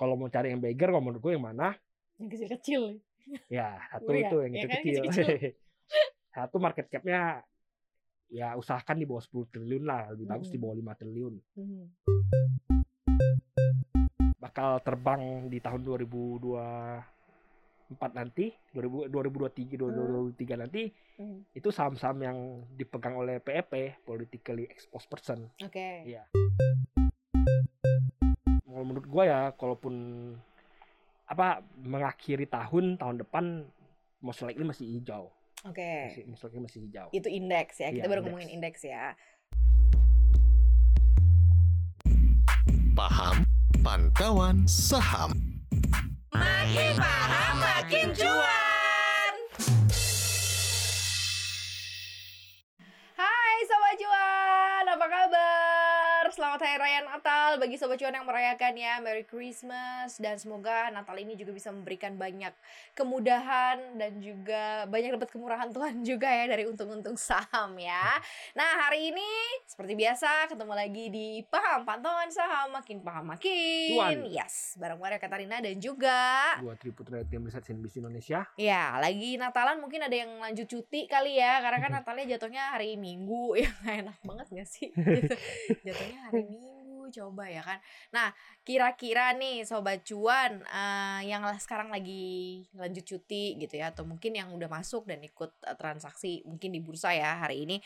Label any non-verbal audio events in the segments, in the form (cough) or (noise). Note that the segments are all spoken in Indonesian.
kalau mau cari yang beggar kalau menurut gue yang mana Yang kecil-kecil. ya satu itu yang ya kan, kecil kecil-kecil. (laughs) satu market capnya ya usahakan di bawah 10 triliun lah lebih bagus di Hmm. bawah 5 triliun Mhm. bakal terbang di tahun 2024 nanti 2000, 2023 2023 nanti Mhm. itu saham-saham yang dipegang oleh PEP politically exposed person Oke. Iya. Kalau menurut gua ya, kalaupun apa mengakhiri tahun tahun depan most likely masih hijau, Oke. masih most likely masih hijau. Itu indeks ya. Kita Iya, baru ngomongin indeks ya. Paham Pantauan Saham. Makin paham makin cuan. Selamat Hari Raya Natal bagi Sobat Cuan yang merayakannya Merry Christmas Dan semoga Natal ini juga bisa memberikan banyak kemudahan Dan juga banyak dapat kemurahan Tuhan (laughs) juga ya dari untung-untung saham ya Nah hari ini seperti biasa ketemu lagi di Paham Pantauan Saham Makin paham makin Cuan. Yes, bareng Maria Katarina dan juga Gua Tri Putra tim riset CNBC Indonesia. Ya, lagi Natalan mungkin ada yang lanjut cuti kali ya, karena kan (laughs) Natalnya jatuhnya hari Minggu, (laughs) ya nggak enak banget gak sih? Gitu. Jatuhnya hari Coba ya kan. Nah, kira-kira nih Sobat Cuan eh, yang sekarang lagi lanjut cuti gitu ya, atau mungkin yang udah masuk dan ikut eh, transaksi mungkin di bursa ya hari ini,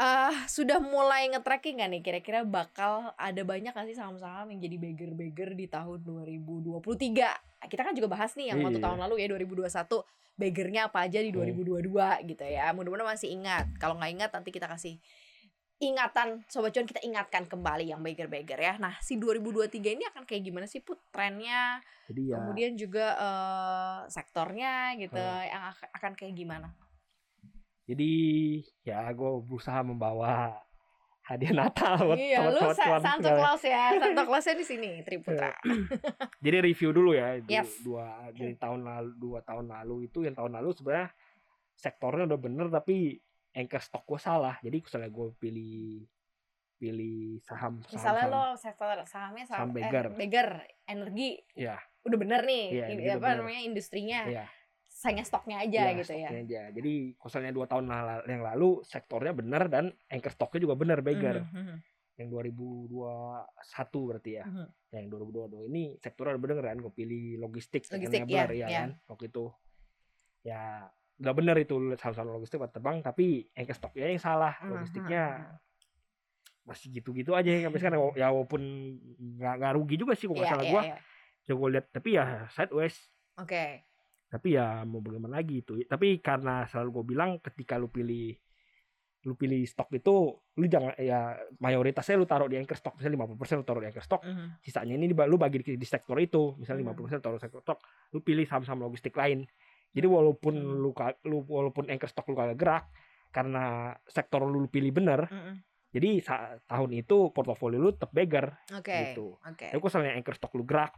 eh sudah mulai nge-tracking gak nih kira-kira bakal ada banyak gak sih saham-saham yang jadi beggar-beggar di tahun 2023 kita kan juga bahas nih yang waktu Iya. tahun lalu ya 2021 beggarnya apa aja di Hmm. 2022 gitu ya mudah-mudahan masih ingat kalau nggak ingat nanti kita kasih ingatan sobat cuan kita ingatkan kembali yang beggar-beggar ya nah si 2023 ini akan kayak gimana sih put trennya Jadi ya kemudian juga eh, sektornya gitu Hmm. yang ak- akan kayak gimana jadi ya gue berusaha membawa hadiah Natal buat iya lu sobat-sobat Sa- cuan Santo segala. Claus ya (laughs) Santo Clausnya di sini Triputra Jadi review dulu ya Yes. dua dari tahun lalu dua tahun lalu itu yang tahun lalu sebenarnya sektornya udah bener tapi anchor stock gue salah. Jadi misalnya gue pilih pilih saham saham, misalnya saham lo sektor sahamnya Saham saham beggar. eh, beggar energi Iya. udah bener nih Iya, ini apa bener. namanya industrinya Iya. hanya stoknya aja Iya, gitu ya stoknya aja. Jadi misalnya dua tahun yang lalu sektornya bener dan anchor stocknya juga bener beggar. Mhm, mhm, Yang 2021 berarti ya. mhm. Yang 2022 ini sektornya udah bener kan. Gue pilih logistik, Logistik, ya, iya. kan. Waktu itu ya udah bener itu saham-saham logistik buat terbang tapi anchor stocknya yang salah. Mhm, Logistiknya. mhm. masih gitu-gitu aja ya sampai sekarang. Ya walaupun nggak nggak rugi juga sih kalau nggak Iya, salah iya, gua. iya. coba lihat tapi ya sideways. Oke. Tapi ya mau bagaimana lagi itu. Tapi karena selalu gue bilang ketika lu pilih lu pilih stok itu lu jangan ya mayoritasnya lu taruh di anchor stock. Misalnya 50% lu taruh di anchor stock. Mhm. sisanya ini lu bagi di, di sektor itu. Misalnya Hmm. 50% taruh sektor stock. Lu pilih saham-saham logistik lain jadi walaupun Hmm. lu lu walaupun anchor stock lu kagak gerak karena sektor lu pilih bener Mhm. jadi sa- tahun itu portofolio lu tetap beggar oke gitu oke tapi kalau misalnya anchor stock lu gerak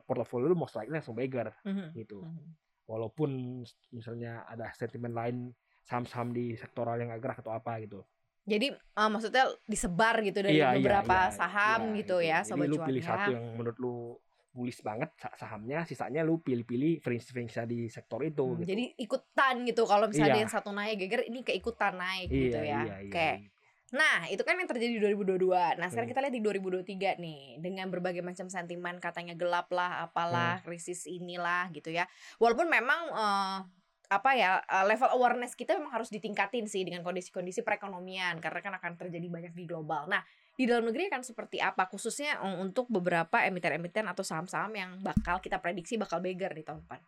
portofolio lu most likely langsung beggar Mhm, gitu mhm. walaupun misalnya ada sentimen lain saham-saham di sektoral yang gak gerak atau apa gitu. jadi eh, maksudnya disebar gitu dari Iya, iya, beberapa iya, saham iya, gitu ya Jadi sobat lu cuan pilih ya. satu yang menurut lu bullish banget sa- sahamnya, sisanya lu pilih-pilih fringe-fringe di sektor itu Hmm, gitu. jadi ikutan gitu kalau misalnya ada Iya. yang satu naik geger ini keikutan naik iya, gitu ya iya, iya, oke gitu. Nah, itu kan yang terjadi di 2022. Nah, sekarang Hmm. kita lihat di 2023 nih, dengan berbagai macam sentimen katanya gelap lah, apalah, Hmm. krisis inilah gitu ya. Walaupun memang eh, apa ya, eh, level awareness kita memang harus ditingkatin sih dengan kondisi-kondisi perekonomian karena kan akan terjadi banyak di global. Nah, di dalam negeri akan seperti apa khususnya eh, untuk beberapa emiten-emiten atau saham-saham yang bakal kita prediksi bakal beggar di tahun depan.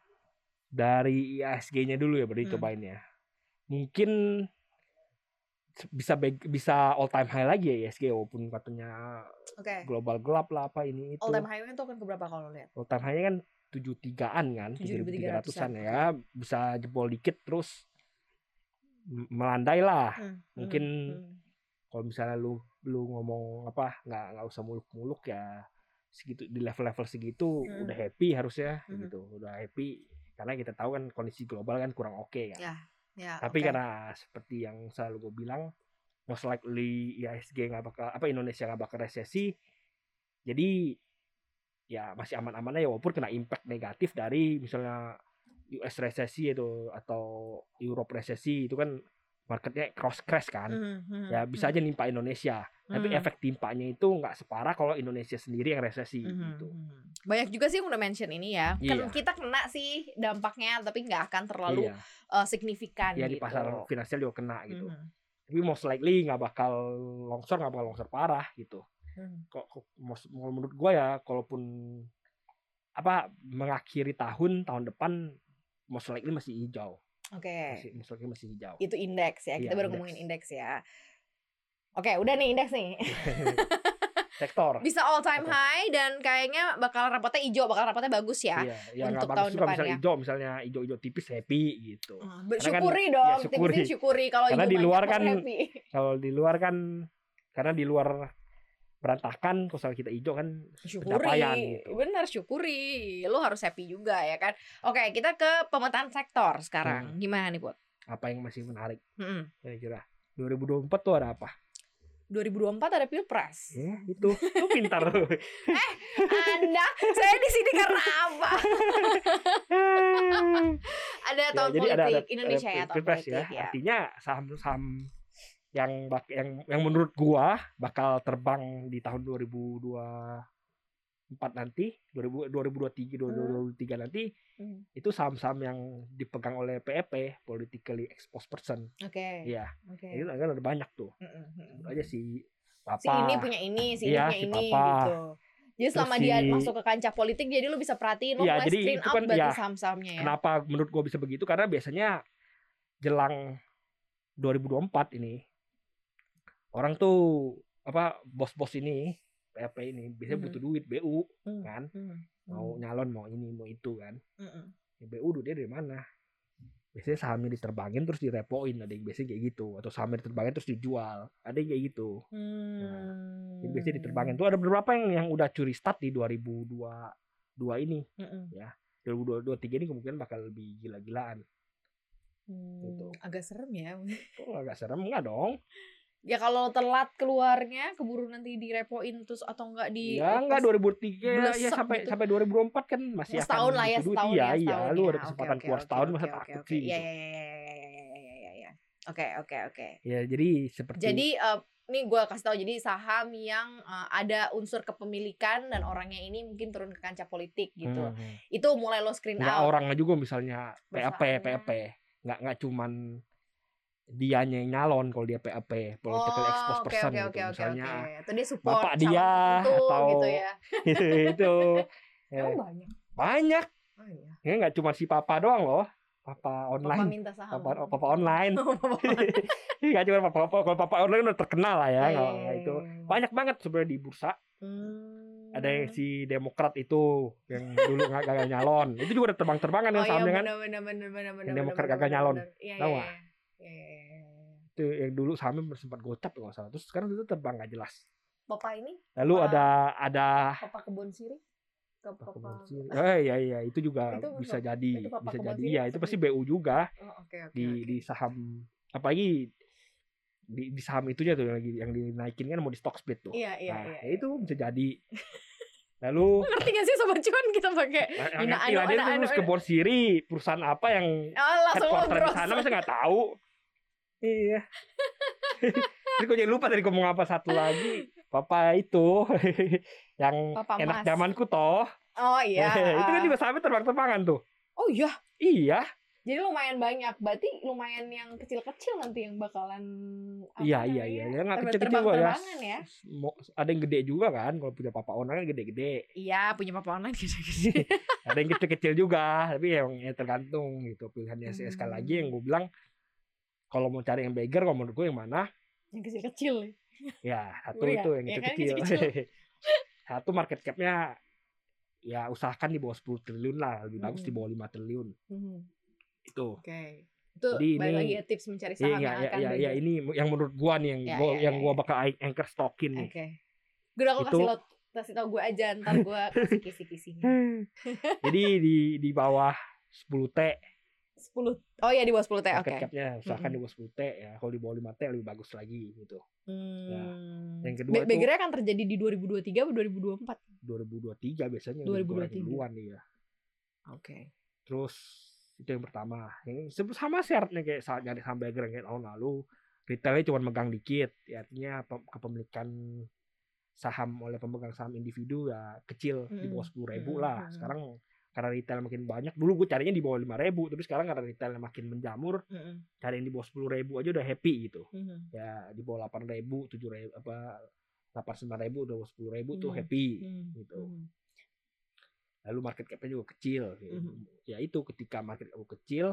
Dari IASG-nya dulu ya berarti Hmm. cobain ya. Mungkin bisa bisa all time high lagi ya IASG walaupun katanya Oke. global gelap lah apa ini itu. All time high itu akan ke berapa kalau lihat? all time high-nya kan 73-an kan, 7.300-an, 7.300-an ya, bisa jebol dikit terus melandai lah. Hmm, Mungkin hmm, hmm. Kalau misalnya lu lu ngomong apa nggak nggak usah muluk-muluk ya segitu di level-level segitu Hmm. udah happy harusnya Hmm. gitu, udah happy karena kita tahu kan kondisi global kan kurang oke kan. Ya, Ya, Tapi oke. karena seperti yang selalu gue bilang most likely IHSG nggak bakal apa Indonesia nggak bakal resesi, jadi ya masih aman-aman aja walaupun kena impact negatif dari misalnya US resesi itu atau Europe resesi itu kan marketnya cross crash kan Hmm, hmm, ya bisa aja nimpa Indonesia tapi Hmm. efek timpanya itu nggak separah kalau Indonesia sendiri yang resesi Mhm, gitu mhm. Banyak juga sih yang udah mention ini ya. Kan Iya. kita kena sih dampaknya tapi nggak akan terlalu iya eh, signifikan ya gitu. di pasar finansial juga kena gitu Mhm, tapi most likely nggak bakal longsor nggak bakal longsor parah gitu mhm. kok menurut gua ya kalaupun apa mengakhiri tahun tahun depan most likely masih hijau Oke. masih most likely masih hijau Itu indeks ya. Kita Iya, baru indeks. ngomongin indeks ya. Oke, udah nih indeks nih. (laughs) sektor Bisa all time Apa? high dan kayaknya bakal rapotnya hijau, bakal rapotnya bagus ya. iya yang untuk tahun depan misalnya ya. hijau misalnya hijau-hijau tipis happy gitu Hmm, Karena kan- Syukuri ya, dong, syukuri. tipis syukuri kalau Karena di luar kan happy. kalau di luar kan karena di luar berantakan kalau kita hijau kan syukuri. gitu. bener syukuri. Lu harus happy juga ya kan. Oke kita ke pemetaan sektor Hmm. sekarang gimana nih buat apa yang masih menarik? Hmm. kira-kira. 2024 tuh ada apa? 2024 ada pilpres. Ya itu. Lu pintar. Lu (laughs) anda? Saya di sini karena apa? (laughs) Ada Ya, tahun jadi politik ada, ada Indonesia ada ya tahun pilpres politik ya, artinya saham-saham yang bak yang yang menurut gua bakal terbang di tahun 2024 nanti 2000 2023 2023 nanti Hmm. itu saham-saham yang dipegang oleh PEP politically exposed person. Oke. Iya, oke. Itu kan ada banyak tuh. Mm-mm. Sebut aja si papa. si ini punya ini si ini Iya, punya si ini papa. gitu. Jadi Terus selama dia si- masuk ke kancah politik jadi lu bisa perhatiin lo Iya, mulai jadi screen itu out kan, berarti ya, saham-sahamnya ya. Kenapa menurut gua bisa begitu? Karena biasanya jelang 2024 ini orang tuh apa bos-bos ini PAP ini biasanya butuh duit BU Hmm, kan? hmm, mau hmm, nyalon mau ini mau itu kan? Hmm, hmm. ya, BU duitnya dari mana? Biasanya sahamnya diterbangin terus direpoin ada yang biasanya kayak gitu. Atau sahamnya diterbangin terus dijual ada yang kayak gitu. Hmm. Jadi biasanya diterbangin tuh ada beberapa yang yang udah curi start di 2022 ini Mm-mm. 2023 ini kemungkinan bakal lebih gila-gilaan. Hmm, Gitu. agak serem ya. kok agak serem. Enggak dong Ya kalau telat keluarnya keburu nanti direpoin terus atau enggak di Ya enggak 2003 ya sampai gitu. sampai 2004 kan masih setahun lah ya setahun ya, ya, iya, setahun, ya, lu ada kesempatan okay, okay, keluar setahun okay, masa okay, takut okay. sih. Iya iya gitu. iya iya iya iya iya. Ya, ya. Oke oke oke. Ya jadi seperti Jadi eh, uh, ini gue kasih tahu jadi saham yang uh, ada unsur kepemilikan dan orangnya ini mungkin turun ke kancah politik gitu hmm. hmm. itu mulai lo screen nggak out orangnya juga misalnya PAP PAP nggak nggak cuman dianya yang nyalon kalau dia PAP political exposed oke, person oke, gitu oke, misalnya. Itu dia support bapak dia tertentu atau- gitu ya. (laughs) itu ya, (laughs) Emang banyak. banyak Oh iya. ya nggak cuma si papa doang loh papa Papa online minta saham. papa, oh, papa online (laughs) Oh, papa nggak cuma papa papa kalau papa online udah terkenal lah ya Iya, kalau iya, itu iya, iya. banyak banget sebenarnya di bursa Hmm. ada yang si Demokrat itu yang dulu nggak gagal nyalon itu juga udah terbang-terbangan Oh kan iya sahamnya kan benar benar benar benar. Yang Demokrat gagal benar, nyalon. benar. Iya, Tahu iya, nggak? Iya. Iya, iya, iya, iya. itu yang dulu sahamnya sempat gocap kalau salah terus sekarang itu terbang nggak jelas Papa ini lalu Wah. ada ada papa kebon sirih ke papa. Kebon Sirih. eh iya iya itu juga Itu bisa papa- jadi itu bisa jadi ya itu pasti BU juga Oh oke oke. di oke. di saham apalagi di, di saham itunya tuh yang lagi yang dinaikin kan mau di stock split tuh Iya iya nah iya. ya itu bisa jadi (laughs) lalu Ngerti gak sih sobat cuan kita pakai Ina, anu, lah dia anu, terus ke Bor Siri perusahaan apa yang oh, langsung headquarter di sana masa nggak tahu iya (laughs) Jadi gue jadi lupa tadi ngomong apa satu lagi papa itu (laughs) yang Papa enak Mas. zamanku toh Oh iya. (laughs) itu kan juga sahamnya terbang-terbangan tuh Oh iya. iya Jadi lumayan banyak. Berarti lumayan yang kecil-kecil nanti yang bakalan Iya, iya, iya. Yang nggak terbang- kecil-kecil juga ya. ya. Ada yang gede juga kan kalau punya papa online kan gede-gede Iya, punya papa online gitu-gitu. ada yang kecil-kecil juga tapi yang ya tergantung gitu pilihannya sih sekali Hmm. lagi yang gue bilang kalau mau cari yang beggar kalau menurut gue yang mana yang kecil-kecil. ya satu itu yang ya kan, kecil-kecil (laughs) satu market capnya ya usahakan di bawah 10 triliun lah lebih bagus Hmm. di bawah 5 triliun Hmm, itu Oke. Itu Jadi ini- lagi ya tips mencari saham iya, yang iya, akan iya, iya, ini yang menurut gua nih yang Ya, gua ya, yang ya, gua ya. bakal anchor stockin nih. Oke. Gue aku Itu- kasih lo kasih tau gue aja ntar gue (laughs) kasih kisi-kisinya. Jadi di di bawah 10 T 10 oh ya di bawah 10 T oke. market capnya usahakan Mm-mm. di bawah 10 T ya. Kalau di bawah 5 T lebih bagus lagi gitu. Hmm. Yang kedua Be- begernya akan terjadi di 2023 atau 2024 2023 biasanya 2023. 2023 duluan ya oke. Terus itu yang pertama. Yang sama syaratnya kayak saat nyari saham Bagger kayak tahun lalu. Retailnya cuma megang dikit. Ya, artinya pe- kepemilikan saham oleh pemegang saham individu ya kecil di bawah sepuluh ribu Mm-mm, lah. Mm-mm. sekarang karena retail makin banyak dulu gue carinya di bawah lima ribu tapi sekarang karena retailnya makin menjamur Mm-mm. cari yang di bawah sepuluh ribu aja udah happy gitu Mhm. ya di bawah delapan ribu tujuh ribu apa delapan sembilan ribu udah sepuluh ribu tuh Hmm. happy Mhm. gitu Mhm. lalu market capnya juga kecil gitu. Mhm. ya itu ketika market cap kecil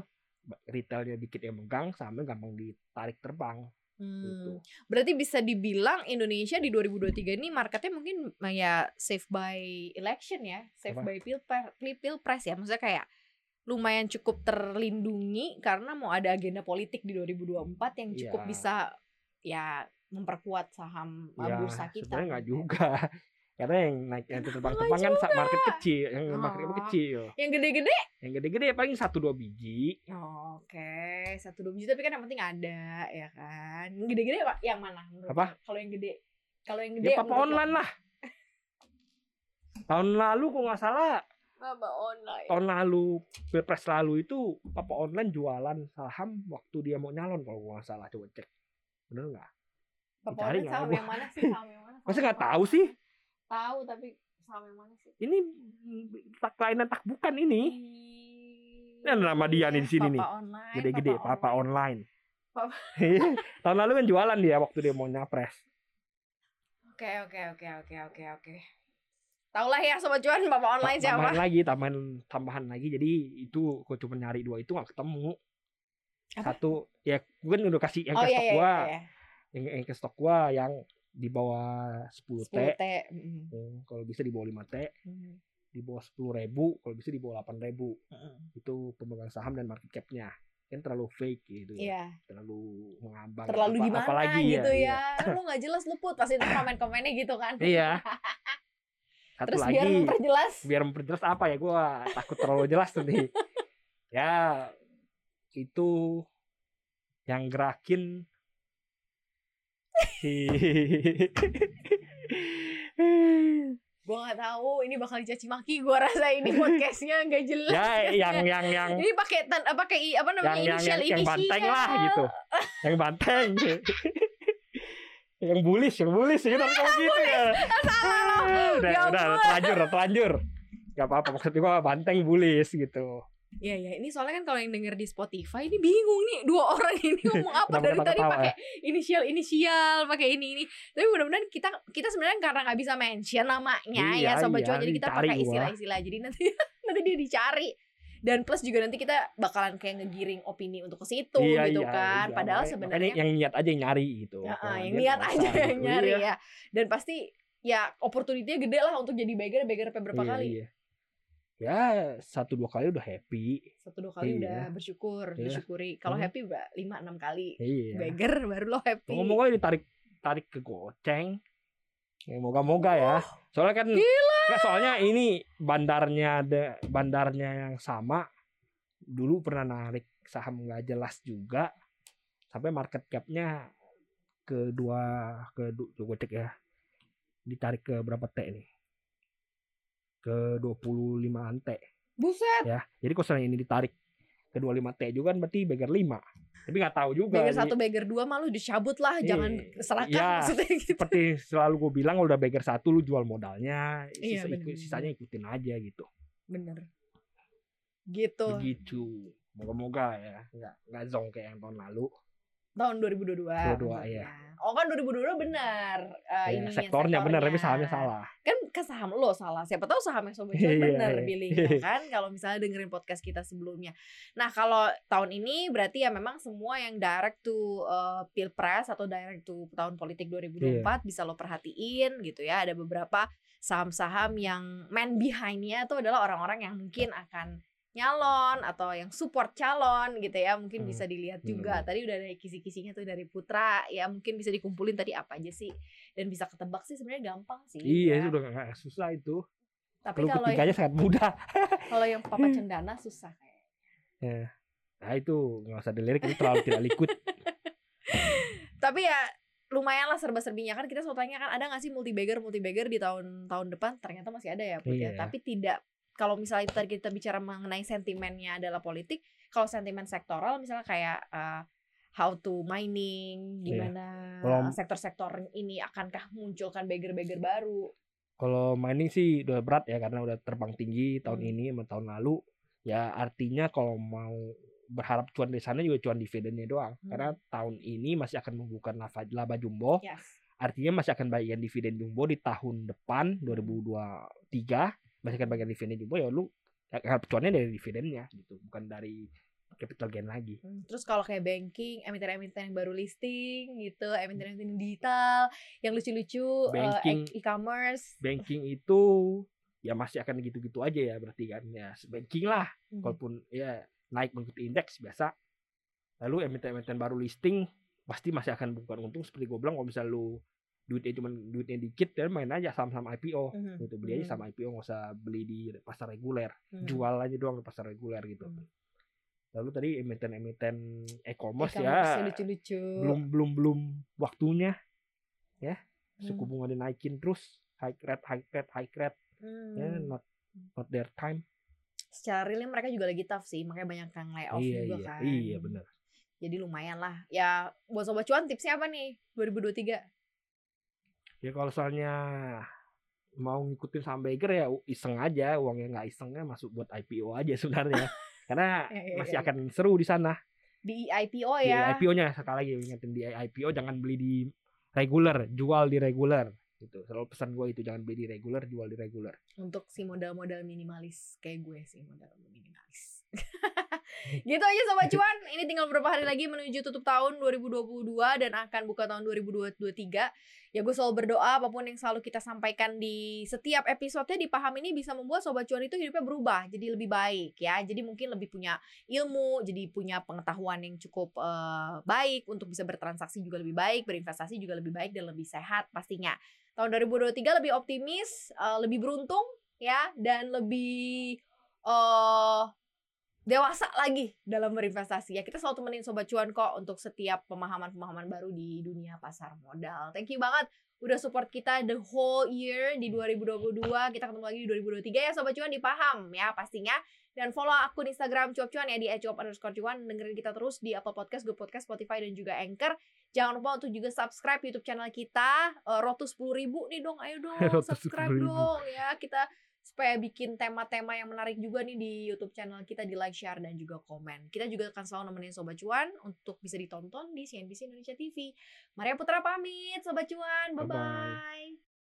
retailnya dikit yang megang sahamnya gampang ditarik terbang gitu Hmm. Berarti bisa dibilang Indonesia di 2023 ini marketnya mungkin ya safe by election ya, safe Apa? by pilpres, pilpres ya. Maksudnya kayak lumayan cukup terlindungi karena mau ada agenda politik di 2024 yang cukup Iya. bisa ya memperkuat saham ya bursa kita. sebenarnya nggak gitu. juga karena yang naik yang (laughs) terbang-terbang kan market kecil yang market Oh. kecil Yang gede-gede? yang gede-gede paling satu dua biji Oh, Oke, satu dua biji tapi kan yang penting ada ya kan. Yang gede-gede Pak, yang mana? menurut Apa? Kalau yang gede, kalau yang gede ya papa online lah tahun lalu kok nggak salah Papa online. tahun lalu pilpres lalu itu papa online jualan saham waktu dia mau nyalon kalau gua nggak salah coba cek bener nggak Papa online saham yang mana sih? Saham yang mana? (laughs) masa nggak tahu sih Tahu tapi saham yang mana sih? ini tak lain tak bukan ini Ini ada nama dia nih di sini Papa nih. Online, gede-gede papa online Papa- (laughs) tahun lalu kan jualan dia waktu dia mau nyapres Oke oke oke oke oke oke. Tahu lah ya sobat cuan Papa online Ta- tambahan siapa? lagi tambahan tambahan lagi jadi itu gue cuma nyari dua itu nggak ketemu Apa? satu ya gue kan udah kasih yang Oh ke iya stok iya gua iya. yang, yang ke stok gua yang di bawah 10 T 10 T. Mm, Hmm, kalau bisa di bawah 5 T mm, di bawah 10 ribu kalau bisa di bawah 8 ribu mm. itu pemegang saham dan market capnya kan terlalu fake gitu ya Iya, terlalu mengambang terlalu Apa- gimana apalagi gitu iya. ya. Lu nggak jelas lu put pasti itu komen-komennya gitu kan. (laughs) Iya. (laughs) Satu Terus lagi biar memperjelas. biar memperjelas apa ya gue takut terlalu jelas nanti (laughs) ya itu yang gerakin (laughs) Gua nggak tahu ini bakal dicaci maki gua rasa ini (laughs) podcastnya nggak jelas. ya yang yang yang. Ini pakai tan apa kayak apa yang namanya yang yang, inisial yang banteng lah gitu. Yang banteng. (laughs) Yang bulis yang bulis gitu. Kalau gitu. ya udah Ya udah terlanjur terlanjur Gak apa-apa maksudnya gua banteng bulis gitu Iya ya, ini soalnya kan kalau yang denger di Spotify ini bingung nih dua (laughs) orang ini ngomong apa dari tadi pakai inisial inisial, pakai ini ini. Tapi mudah-mudahan kita kita sebenarnya karena nggak bisa mention namanya Iya, ya sobat iya, cuan jadi kita pakai istilah-istilah. Jadi nanti (laughs) nanti dia dicari. Dan plus juga nanti kita bakalan kayak ngegiring opini untuk ke situ Iya, gitu iya, kan. iya. Padahal sebenarnya yang niat aja yang nyari gitu Ya, Kalau yang nggak aja yang gitu. nyari Iya. ya. Dan pasti ya opportunity-nya gede lah untuk jadi beggar beggar berapa Iya, kali? iya. Ya satu dua kali udah happy. Satu dua kali Iya. udah bersyukur, Iya. disyukuri. Kalau Hmm. happy udah lima enam kali. Iya. Beggar baru lo happy. Ngomong-ngomong ditarik tarik ke goceng. Ya, moga-moga ya. Soalnya kan nggak, soalnya ini bandarnya ada bandarnya yang sama. Dulu pernah narik saham nggak jelas juga. Sampai market capnya ke dua ke du- gue cek ya. Ditarik ke berapa T nih? Ke 25-an T. Buset. ya. Jadi kalau ini ditarik ke 25 T juga kan berarti beggar 5. Tapi nggak tahu juga. Jadi satu, beggar dua malu dicabut lah, Iya. jangan serakah Iya. maksudnya gitu. seperti selalu gue bilang kalau udah beggar satu lu jual modalnya, Iya, sisa, ikut- bener. sisanya ikutin aja gitu. Bener. Gitu. Begitu. Moga-moga ya nggak nggak zong kayak yang tahun lalu. Tahun 2022. 22, maksudnya. iya. Oh kan 2022 benar. Eh, Ya, ininya, sektornya benar tapi sahamnya salah. Kan ke saham lo salah. Siapa tahu sahamnya sobat cuan benar iya. pilihnya (laughs) kan kalau misalnya dengerin podcast kita sebelumnya. Nah, kalau tahun ini berarti ya memang semua yang direct to uh, Pilpres atau direct to tahun politik 2024 Iya. bisa lo perhatiin gitu ya. Ada beberapa saham-saham yang man behind-nya itu adalah orang-orang yang mungkin akan nyalon atau yang support calon gitu ya mungkin Hmm, bisa dilihat bener, juga tadi udah ada kisi-kisinya tuh dari Putra ya mungkin bisa dikumpulin tadi apa aja sih dan bisa ketebak sih sebenarnya gampang sih Iya ya. itu udah nggak susah itu. tapi Kalau kalau ketiganya sangat mudah. (laughs) kalau yang papa (laughs) cendana susah kayak Ya. Nah itu nggak usah dilirik itu terlalu tidak liquid. (laughs) Tapi ya lumayan lah serba-serbinya kan kita selalu tanya kan ada nggak sih multi bagger multi bagger di tahun tahun depan ternyata masih ada ya Put ya. Iya. Tapi tidak kalau misalnya tadi kita bicara mengenai sentimennya adalah politik, kalau sentimen sektoral misalnya kayak uh, how to mining, Iya. gimana uh, sektor-sektor ini akankah munculkan bagger-bagger baru? Kalau mining sih udah berat ya karena udah terbang tinggi tahun Hmm. ini sama tahun lalu. Ya artinya kalau mau berharap cuan dari sana juga cuan dividennya doang. Hmm. Karena tahun ini masih akan membuka laba, laba jumbo. Yes. Artinya masih akan bagian dividen jumbo di tahun depan 2023 akan bagian dividen jumbo ya lu harap cuannya dari dividennya gitu, bukan dari capital gain lagi. Hmm, Terus kalau kayak banking, emiten-emiten yang baru listing gitu, emiten-emiten digital, yang lucu-lucu, uh, Banking. e- e-commerce. Banking itu ya masih akan gitu-gitu aja ya berarti kan ya banking lah Mhm. kalaupun ya naik mengikuti indeks biasa lalu emiten-emiten baru listing pasti masih akan bukan untung seperti gue bilang kalau misal lu duitnya cuma duitnya dikit dan main aja saham-saham IPO Mhm. gitu beli aja Mhm. saham IPO nggak usah beli di pasar reguler Mhm. jual aja doang di pasar reguler gitu Mhm. lalu tadi emiten-emiten e-commerce E-commerce ya lucu-lucu. belum belum belum waktunya ya suku Hmm. bunga dinaikin terus high rate high rate high rate Hmm. ya not not their time Secara realnya mereka juga lagi tough sih, makanya banyak yang layoff iya juga iya kan. iya benar Jadi lumayan lah. Ya buat sobat cuan tipsnya apa nih 2023? Ya kalau soalnya mau ngikutin saham Baker ya iseng aja uangnya nggak isengnya masuk buat IPO aja sebenarnya (laughs) karena Ya, ya, masih ya, ya. akan seru di sana Di IPO di ya. IPO-nya sekali lagi ingetin di IPO jangan beli di regular jual di regular gitu selalu pesan gue itu jangan beli di regular jual di regular Untuk si modal-modal minimalis kayak gue sih modal minimalis. (laughs) (laughs) gitu aja sobat cuan. Ini tinggal beberapa hari lagi menuju tutup tahun 2022 dan akan buka tahun 2023. Ya gue selalu berdoa apa pun yang selalu kita sampaikan di setiap episodenya di paham ini bisa membuat sobat cuan itu hidupnya berubah jadi lebih baik ya. Jadi mungkin lebih punya ilmu, jadi punya pengetahuan yang cukup eh, baik untuk bisa bertransaksi juga lebih baik, berinvestasi juga lebih baik dan lebih sehat pastinya. Tahun 2023 lebih optimis, eh, lebih beruntung ya dan lebih eh dewasa lagi dalam berinvestasi ya. Kita selalu temenin sobat cuan kok untuk setiap pemahaman-pemahaman baru di dunia pasar modal. Thank you banget udah support kita the whole year di 2022 kita ketemu lagi di 2023 ya sobat cuan dipaham ya pastinya. Dan follow akun Instagram cuap cuan ya di @cuap underscore cuan. Dengerin kita terus di Apple Podcast, Google Podcast, Spotify dan juga Anchor. Jangan lupa untuk juga subscribe YouTube channel kita. Uh, to 10 ribu nih dong ayo dong (laughs) subscribe 10.000. dong ya. Kita supaya bikin tema-tema yang menarik juga nih di YouTube channel kita di like, share dan juga komen. Kita juga akan selalu nemenin Sobat Cuan untuk bisa ditonton di CNBC Indonesia TV. Maria Putra pamit Sobat Cuan. Bye Bye-bye. bye.